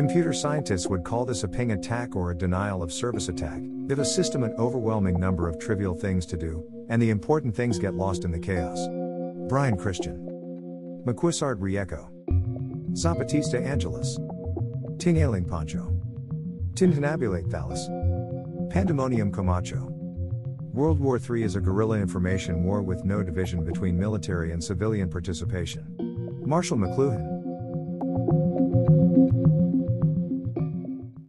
Computer scientists would call this a ping attack or a denial of service attack, if a system an overwhelming number of trivial things to do, and the important things get lost in the chaos. Brian Christian. McQuissard Rieco. Zapatista Angelus. Tingaling Pancho. Tintinabulate Thallus. Pandemonium Comacho. World War III is a guerrilla information war with no division between military and civilian participation. Marshall McLuhan.